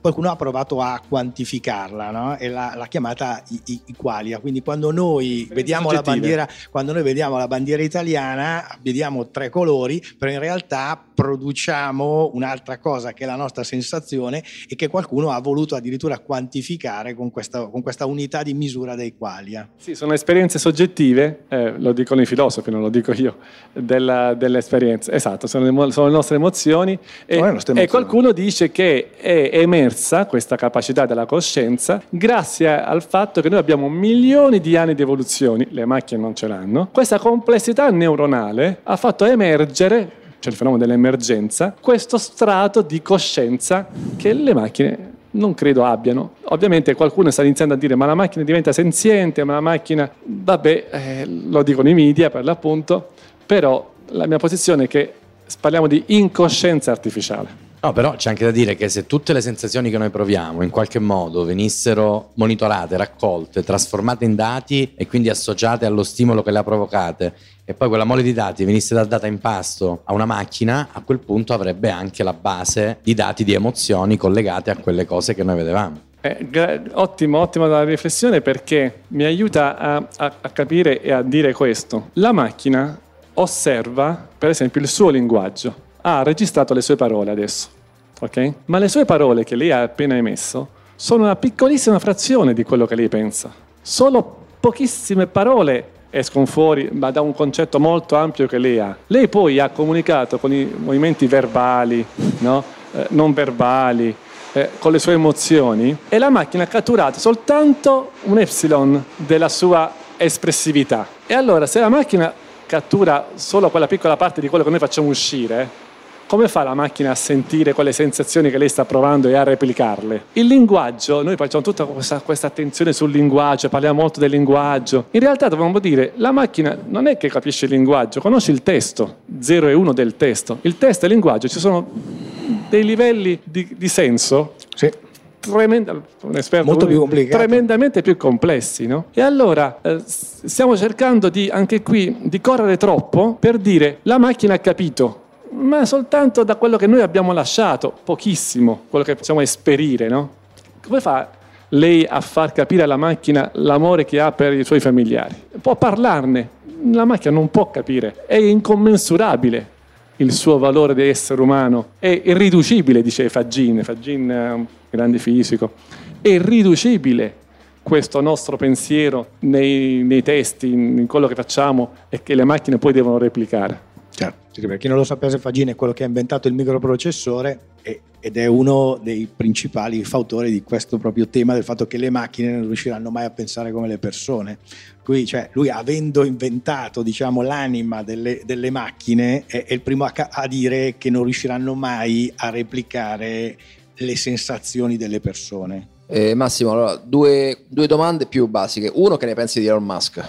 qualcuno ha provato a quantificarla no? e l'ha, l'ha chiamata i, qualia. Quindi quando noi, vediamo la bandiera, quando noi vediamo la bandiera italiana, vediamo tre colori, però in realtà produciamo un'altra cosa che è la nostra sensazione e che qualcuno ha voluto addirittura quantificare con questa, con questa unità di misura dei qualia. Sì, sono esperienze soggettive, eh, lo dicono i filosofi, non lo dico io, della, delle esperienze. Esatto, sono le, sono le nostre emozioni e, e qualcuno dice che è emersa questa capacità della coscienza grazie al fatto che noi abbiamo milioni di anni di evoluzione, le macchine non ce l'hanno, questa complessità neuronale ha fatto emergere cioè il fenomeno dell'emergenza, questo strato di coscienza che le macchine non credo abbiano. Ovviamente qualcuno sta iniziando a dire ma la macchina diventa senziente, ma la macchina, vabbè, eh, lo dicono i media per l'appunto, però la mia posizione è che parliamo di incoscienza artificiale. No, però c'è anche da dire che se tutte le sensazioni che noi proviamo in qualche modo venissero monitorate, raccolte, trasformate in dati e quindi associate allo stimolo che le ha provocate e poi quella mole di dati venisse data in pasto a una macchina, a quel punto avrebbe anche la base di dati di emozioni collegate a quelle cose che noi vedevamo. Eh, ottimo, ottima la riflessione perché mi aiuta a, a, a capire e a dire questo. La macchina osserva, per esempio, il suo linguaggio ha registrato le sue parole adesso, ok? Ma le sue parole che lei ha appena emesso sono una piccolissima frazione di quello che lei pensa. Solo pochissime parole escono fuori, ma da un concetto molto ampio che lei ha. Lei poi ha comunicato con i movimenti verbali, no? eh, non verbali, eh, con le sue emozioni e la macchina ha catturato soltanto un epsilon della sua espressività. E allora se la macchina cattura solo quella piccola parte di quello che noi facciamo uscire, come fa la macchina a sentire quelle sensazioni che lei sta provando e a replicarle? Il linguaggio, noi facciamo tutta questa, questa, attenzione sul linguaggio, parliamo molto del linguaggio. In realtà dovremmo dire, la macchina non è che capisce il linguaggio, conosce il testo, 0 e 1 del testo. Il testo e il linguaggio, ci sono dei livelli di, di senso sì. Tremenda, Molto più tremendamente più complessi. No? E allora eh, stiamo cercando di, anche qui di correre troppo per dire la macchina ha capito, ma soltanto da quello che noi abbiamo lasciato, pochissimo, quello che possiamo esperire, no? Come fa lei a far capire alla macchina l'amore che ha per i suoi familiari? Può parlarne, la macchina non può capire, è incommensurabile il suo valore di essere umano, è irriducibile, dice Fagin, Fagin è un grande fisico, è irriducibile questo nostro pensiero nei, nei testi, in quello che facciamo e che le macchine poi devono replicare. Certo, per chi non lo sapesse, Fagin è quello che ha inventato il microprocessore ed è uno dei principali fautori di questo proprio tema del fatto che le macchine non riusciranno mai a pensare come le persone. Qui, cioè, lui avendo inventato diciamo, l'anima delle, delle macchine è, è, il primo a, a dire che non riusciranno mai a replicare le sensazioni delle persone. Eh, Massimo, allora, due, due domande più basiche. Uno, che ne pensi di Elon Musk?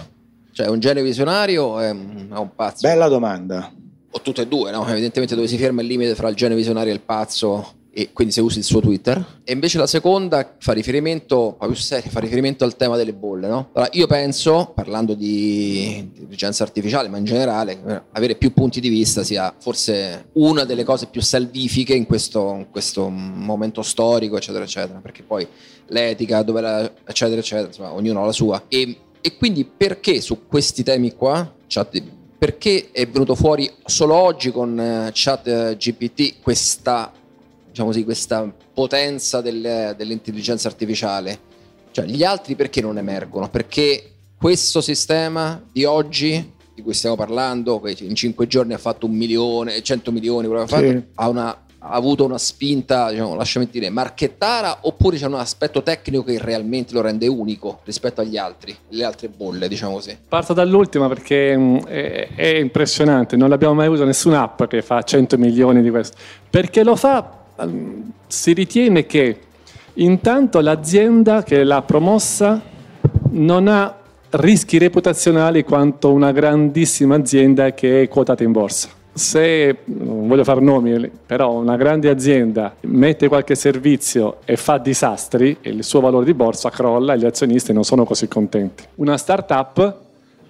Cioè, un genio visionario è un, è un pazzo? Bella domanda. O tutte e due, no? evidentemente dove si ferma il limite fra il genio visionario e il pazzo e quindi se usi il suo Twitter. E invece la seconda fa riferimento, più seria, fa riferimento al tema delle bolle. No? Allora, io penso, parlando di intelligenza artificiale, ma in generale, avere più punti di vista sia forse una delle cose più salvifiche in questo, in questo momento storico, eccetera, eccetera, perché poi l'etica, dove la, eccetera, eccetera, insomma, ognuno ha la sua. E, e quindi perché su questi temi qua, chat, perché è venuto fuori solo oggi con uh, chat GPT questa diciamo così, questa potenza del, dell'intelligenza artificiale. Cioè, gli altri perché non emergono? Perché questo sistema di oggi, di cui stiamo parlando, in cinque giorni ha fatto un milione, 100 milioni, che ha, fatto, ha, una, ha avuto una spinta, diciamo, lasciami dire, marchettara, oppure c'è un aspetto tecnico che realmente lo rende unico rispetto agli altri, le altre bolle, diciamo così. Parto dall'ultima perché mm, è, è impressionante, non abbiamo mai avuto nessun'app che fa 100 milioni di questo, perché lo fa Ehm, si ritiene che intanto l'azienda che l'ha promossa non ha rischi reputazionali quanto una grandissima azienda che è quotata in borsa. Se, non voglio fare nomi, però una grande azienda mette qualche servizio e fa disastri il suo valore di borsa crolla e gli azionisti non sono così contenti. Una startup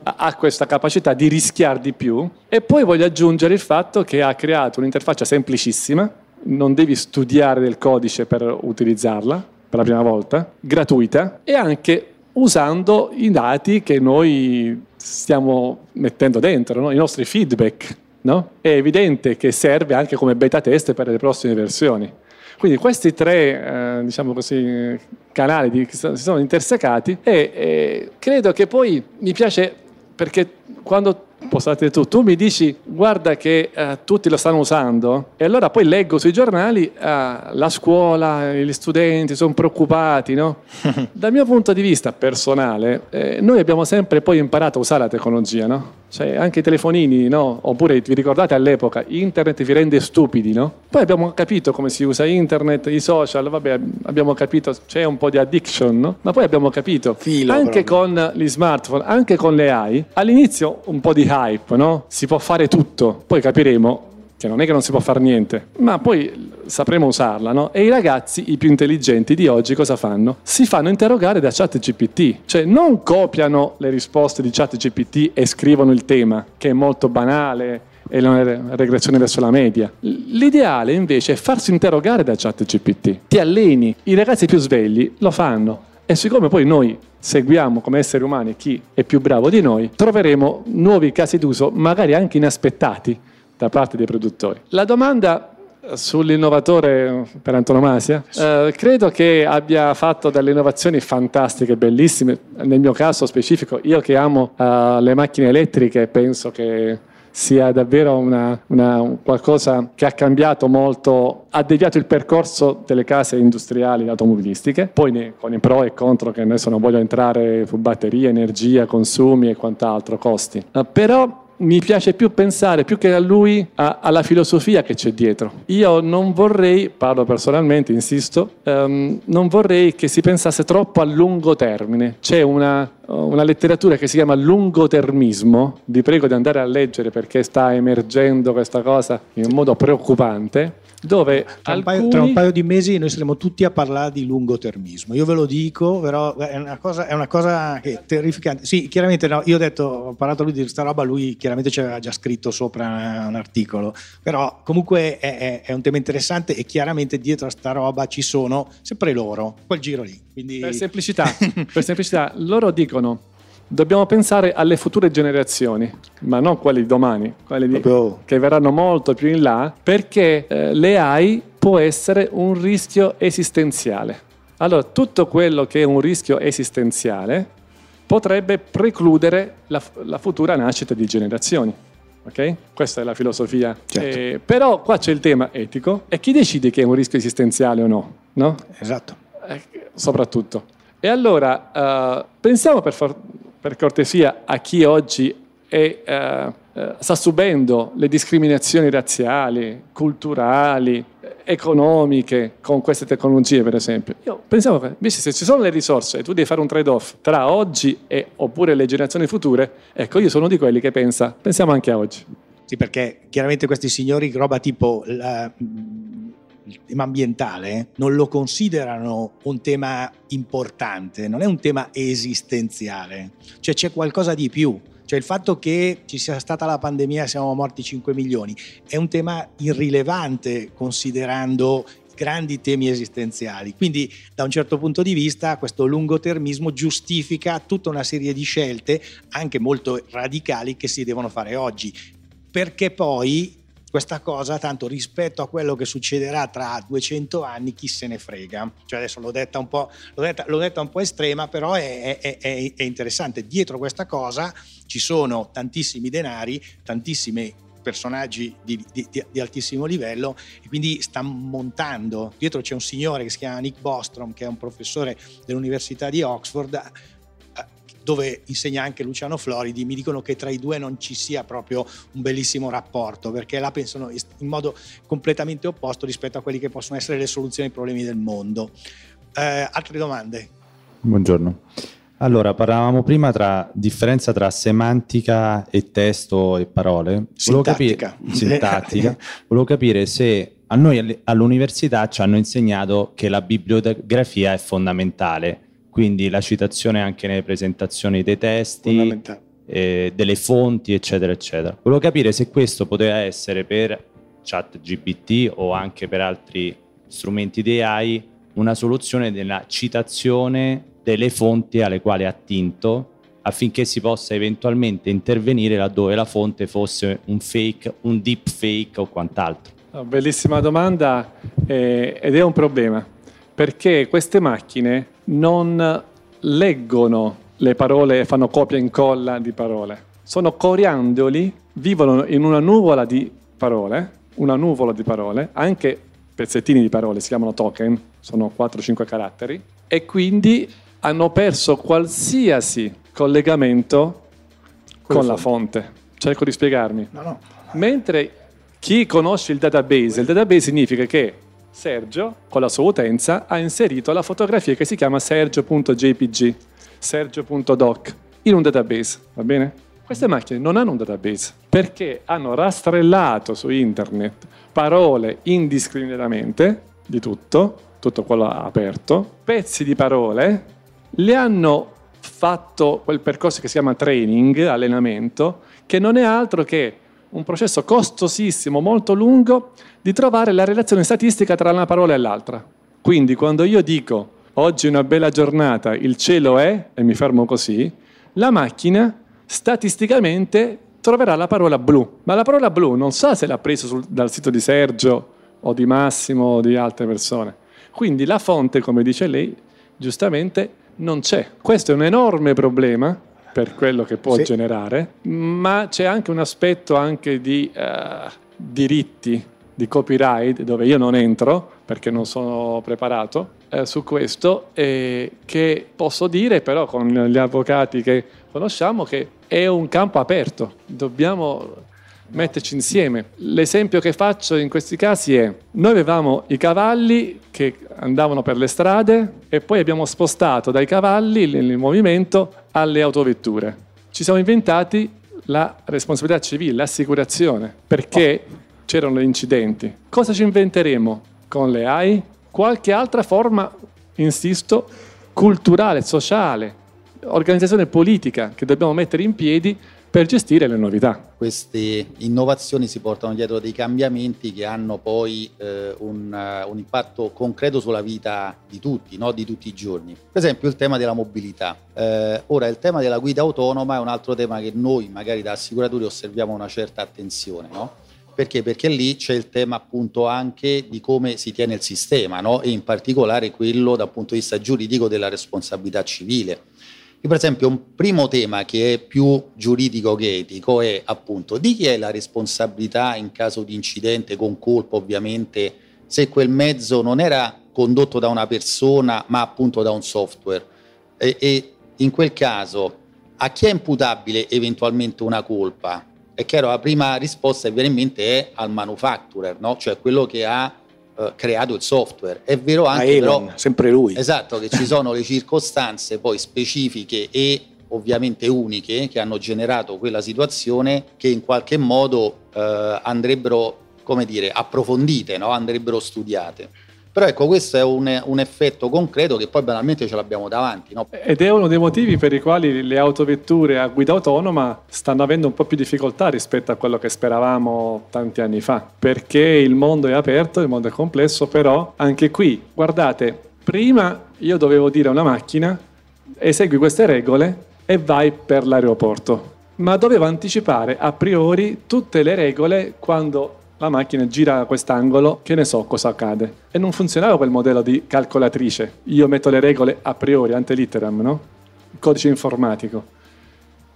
ha questa capacità di rischiare di più e poi voglio aggiungere il fatto che ha creato un'interfaccia semplicissima non devi studiare del codice per utilizzarla per la prima volta, gratuita e anche usando i dati che noi stiamo mettendo dentro, no? i nostri feedback. No? È evidente che serve anche come beta test per le prossime versioni. Quindi questi tre eh, diciamo così, canali di, si sono intersecati e, e credo che poi mi piace perché quando postate tu, tu mi dici guarda che eh, tutti lo stanno usando e allora poi leggo sui giornali eh, la scuola, gli studenti sono preoccupati, no? Dal mio punto di vista personale, eh, noi abbiamo sempre poi imparato a usare la tecnologia, no? Cioè, anche i telefonini, no? Oppure vi ricordate all'epoca, internet vi rende stupidi, no? Poi abbiamo capito come si usa internet, i social, vabbè, abbiamo capito, c'è un po' di addiction, no? Ma poi abbiamo capito, Filo, anche proprio. con gli smartphone, anche con le AI, all'inizio un po' di hype, no? Si può fare tutto, poi capiremo che non è che non si può fare niente, ma poi sapremo usarla, no? E i ragazzi, i più intelligenti di oggi, cosa fanno? Si fanno interrogare da ChatGPT, cioè non copiano le risposte di ChatGPT e scrivono il tema, che è molto banale, è una regressione verso la media. L'ideale invece è farsi interrogare da ChatGPT. Ti alleni, i ragazzi più svegli lo fanno. E siccome poi noi seguiamo come esseri umani chi è più bravo di noi, troveremo nuovi casi d'uso, magari anche inaspettati, da parte dei produttori. La domanda sull'innovatore per antonomasia, eh, credo che abbia fatto delle innovazioni fantastiche, bellissime. Nel mio caso specifico, io che amo uh, le macchine elettriche, penso che sia davvero una, una, qualcosa che ha cambiato molto, ha deviato il percorso delle case industriali automobilistiche, poi ne, con i pro e contro che adesso non voglio entrare su batterie, energia, consumi e quant'altro, costi. Uh, però mi piace più pensare, più che a lui, a, alla filosofia che c'è dietro. Io non vorrei, parlo personalmente, insisto, um, non vorrei che si pensasse troppo a lungo termine. C'è una, una letteratura che si chiama lungotermismo, vi prego di andare a leggere perché sta emergendo questa cosa in un modo preoccupante dove tra, alcuni... un paio, tra, un paio, di mesi noi saremo tutti a parlare di lungotermismo. Io ve lo dico, però è una cosa, è una cosa che è terrificante. Sì, chiaramente no, io ho detto, ho parlato a lui di questa roba, lui chiaramente ci aveva già scritto sopra un articolo, però comunque è, è, è un tema interessante e chiaramente dietro a sta roba ci sono sempre loro, quel giro lì. Quindi... Per semplicità, per semplicità, loro dicono dobbiamo pensare alle future generazioni, ma non quelle di domani, quelle di, che verranno molto più in là, perché eh, le AI può essere un rischio esistenziale. Allora, tutto quello che è un rischio esistenziale potrebbe precludere la, la futura nascita di generazioni. Okay? Questa è la filosofia. Certo. Eh, però qua c'è il tema etico e chi decide che è un rischio esistenziale o no? no? Esatto. Eh, soprattutto. E allora, uh, pensiamo per, for- per cortesia a chi oggi è, eh, sta subendo le discriminazioni razziali, culturali, economiche con queste tecnologie, per esempio. Io pensavo invece se ci sono le risorse e tu devi fare un trade-off tra oggi e oppure le generazioni future, ecco, io sono di quelli che pensa, pensiamo anche a oggi. Sì, perché chiaramente questi signori roba tipo la, il tema ambientale non lo considerano un tema importante, non è un tema esistenziale, cioè c'è qualcosa di più. Cioè il fatto che ci sia stata la pandemia e siamo morti 5 milioni è un tema irrilevante considerando grandi temi esistenziali. Quindi da un certo punto di vista questo lungotermismo giustifica tutta una serie di scelte anche molto radicali che si devono fare oggi, perché poi questa cosa, tanto rispetto a quello che succederà tra 200 anni, chi se ne frega. Cioè adesso l'ho detta un po', detta, detta un po estrema, però è, è, è, è interessante. Dietro questa cosa ci sono tantissimi denari, tantissimi personaggi di, di, di, altissimo livello e quindi sta montando. Dietro c'è un signore che si chiama Nick Bostrom, che è un professore dell'Università di Oxford, dove insegna anche Luciano Floridi, mi dicono che tra i due non ci sia proprio un bellissimo rapporto, perché la pensano in modo completamente opposto rispetto a quelli che possono essere le soluzioni ai problemi del mondo. Eh, altre domande? Buongiorno. Allora, parlavamo prima tra differenza tra semantica e testo e parole. Volevo sintattica. Capire, sintattica. Volevo capire se a noi all'università ci hanno insegnato che la bibliografia è fondamentale, quindi la citazione anche nelle presentazioni dei testi, eh, delle fonti, eccetera, eccetera. Volevo capire se questo poteva essere per chat GPT o anche per altri strumenti di AI una soluzione della citazione delle fonti alle quali ha attinto affinché si possa eventualmente intervenire laddove la fonte fosse un fake, un deep fake o quant'altro. Bellissima domanda eh, ed è un problema perché queste macchine non leggono le parole e fanno copia e incolla di parole. Sono coriandoli, vivono in una nuvola di parole, una nuvola di parole, anche pezzettini di parole, si chiamano token, sono 4-5 caratteri, e quindi hanno perso qualsiasi collegamento Quello con la fonte. Cerco di spiegarmi. No, no. Mentre chi conosce il database, il database significa che Sergio, con la sua utenza, ha inserito la fotografia che si chiama sergio.jpg, sergio.doc, in un database, va bene? Queste macchine non hanno un database perché hanno rastrellato su internet parole indiscriminatamente di tutto, tutto quello aperto, pezzi di parole le hanno fatto quel percorso che si chiama training, allenamento, che non è altro che un processo costosissimo, molto lungo, di trovare la relazione statistica tra una parola e l'altra. Quindi quando io dico oggi è una bella giornata, il cielo è, e mi fermo così, la macchina statisticamente troverà la parola blu. Ma la parola blu non sa se l'ha presa sul, dal sito di Sergio o di Massimo o di altre persone. Quindi la fonte, come dice lei, giustamente non c'è. Questo è un enorme problema per quello che può sì. generare, ma c'è anche un aspetto anche di uh, diritti, di copyright, dove io non entro perché non sono preparato eh, su questo, e che posso dire però con gli avvocati che conosciamo che è un campo aperto, dobbiamo metterci insieme. L'esempio che faccio in questi casi è, noi avevamo i cavalli che andavano per le strade e poi abbiamo spostato dai cavalli il movimento alle autovetture. Ci siamo inventati la responsabilità civile, l'assicurazione, perché c'erano incidenti. Cosa ci inventeremo con le AI? Qualche altra forma, insisto, culturale, sociale, organizzazione politica che dobbiamo mettere in piedi per gestire le novità. Queste innovazioni si portano dietro dei cambiamenti che hanno poi eh, un, uh, un, impatto concreto sulla vita di tutti, no? di tutti i giorni. Per esempio il tema della mobilità. Eh, ora il tema della guida autonoma è un altro tema che noi magari da assicuratori osserviamo una certa attenzione. No? Perché? Perché lì c'è il tema appunto anche di come si tiene il sistema no? e in particolare quello dal punto di vista giuridico della responsabilità civile per esempio, un primo tema che è più giuridico che etico è appunto di chi è la responsabilità in caso di incidente con colpa, ovviamente, se quel mezzo non era condotto da una persona, ma appunto da un software. E, e in quel caso, a chi è imputabile eventualmente una colpa? È chiaro, la prima risposta che viene in mente è al manufacturer, no? cioè quello che ha eh, creato il software. È vero anche Elon, però, sempre lui. Esatto, che ci sono le circostanze poi specifiche e ovviamente uniche che hanno generato quella situazione che in qualche modo eh, andrebbero, come dire, approfondite, no? andrebbero studiate. Però ecco, questo è un, un, effetto concreto che poi banalmente ce l'abbiamo davanti. No? Ed è uno dei motivi per i quali le autovetture a guida autonoma stanno avendo un po' più difficoltà rispetto a quello che speravamo tanti anni fa, perché il mondo è aperto, il mondo è complesso, però anche qui, guardate, prima io dovevo dire a una macchina esegui queste regole e vai per l'aeroporto, ma dovevo anticipare a priori tutte le regole quando la macchina gira a quest'angolo, che ne so cosa accade. E non funzionava quel modello di calcolatrice. Io metto le regole a priori, ante litteram, no? Il codice informatico.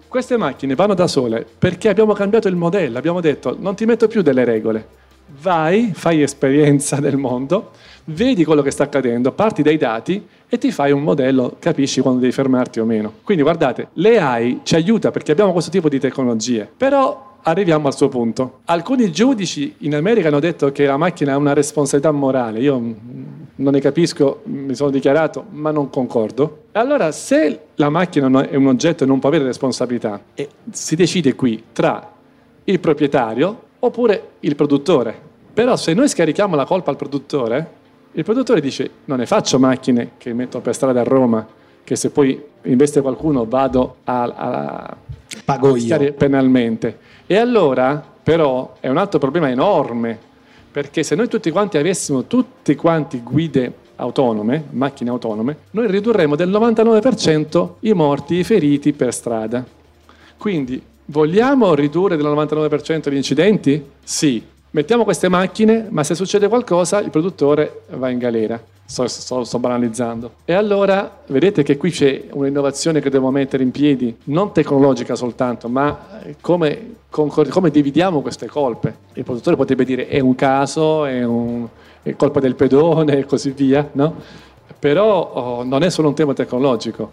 Queste macchine vanno da sole perché abbiamo cambiato il modello, abbiamo detto non ti metto più delle regole. Vai, fai esperienza del mondo, vedi quello che sta accadendo, parti dai dati e ti fai un modello, capisci quando devi fermarti o meno. Quindi guardate, l'AI ci aiuta perché abbiamo questo tipo di tecnologie, però arriviamo al suo punto. Alcuni giudici in America hanno detto che la macchina ha una responsabilità morale. Io non ne capisco, mi sono dichiarato, ma non concordo. Allora, se la macchina è un oggetto e non può avere responsabilità, si decide qui tra il proprietario oppure il produttore. Però se noi scarichiamo la colpa al produttore, il produttore dice non ne faccio macchine che metto per strada a Roma, che se poi investe qualcuno vado a, a pago io penalmente. E allora, però, è un altro problema enorme, perché se noi tutti quanti avessimo tutti quanti guide autonome, macchine autonome, noi ridurremo del 99% i morti, i feriti per strada. Quindi, vogliamo ridurre del 99% gli incidenti? Sì. Mettiamo queste macchine, ma se succede qualcosa il produttore va in galera sto, sto, sto, banalizzando. E allora vedete che qui c'è un'innovazione che devo mettere in piedi, non tecnologica soltanto, ma come, come dividiamo queste colpe. Il produttore potrebbe dire è un caso, è, un, è colpa del pedone e così via, no? Però oh, non è solo un tema tecnologico.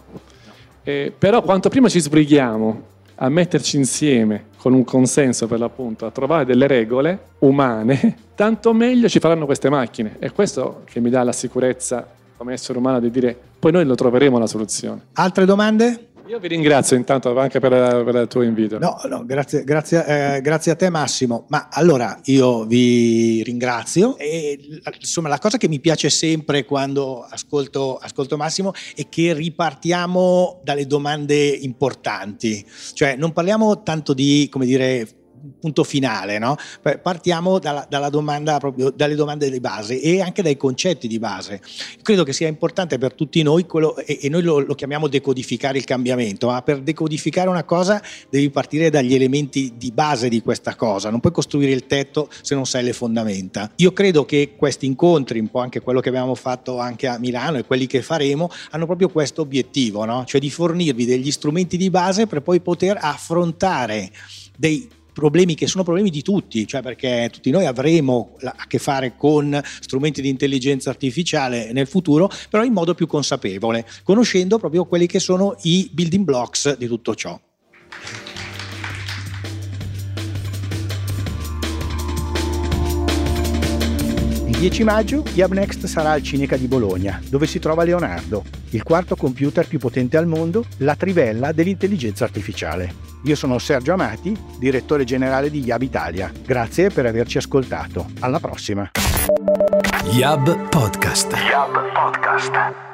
Eh, però quanto prima ci sbrighiamo a metterci insieme con un consenso per l'appunto, a trovare delle regole umane, tanto meglio ci faranno queste macchine. È questo che mi dà la sicurezza come essere umano di dire poi noi lo troveremo la soluzione. Altre domande? Io vi ringrazio intanto anche per, per il tuo invito. No, no grazie, grazie, eh, grazie, a te Massimo. Ma allora io vi ringrazio e insomma la cosa che mi piace sempre quando ascolto, ascolto Massimo è che ripartiamo dalle domande importanti. Cioè non parliamo tanto di, come dire, punto finale, no? partiamo dalla, dalla domanda dalle domande di base e anche dai concetti di base. Credo che sia importante per tutti noi quello, e, e noi lo, lo, chiamiamo decodificare il cambiamento, ma per decodificare una cosa devi partire dagli elementi di base di questa cosa, non puoi costruire il tetto se non sai le fondamenta. Io credo che questi incontri, un po' anche quello che abbiamo fatto anche a Milano e quelli che faremo, hanno proprio questo obiettivo, no? cioè di fornirvi degli strumenti di base per poi poter affrontare dei problemi che sono problemi di tutti, cioè perché tutti noi avremo a che fare con strumenti di intelligenza artificiale nel futuro, però in modo più consapevole, conoscendo proprio quelli che sono i building blocks di tutto ciò. 10 maggio YabNext sarà al Cineca di Bologna, dove si trova Leonardo, il quarto computer più potente al mondo, la trivella dell'intelligenza artificiale. Io sono Sergio Amati, direttore generale di Yab Italia. Grazie per averci ascoltato. Alla prossima. Yab Podcast. Yab Podcast.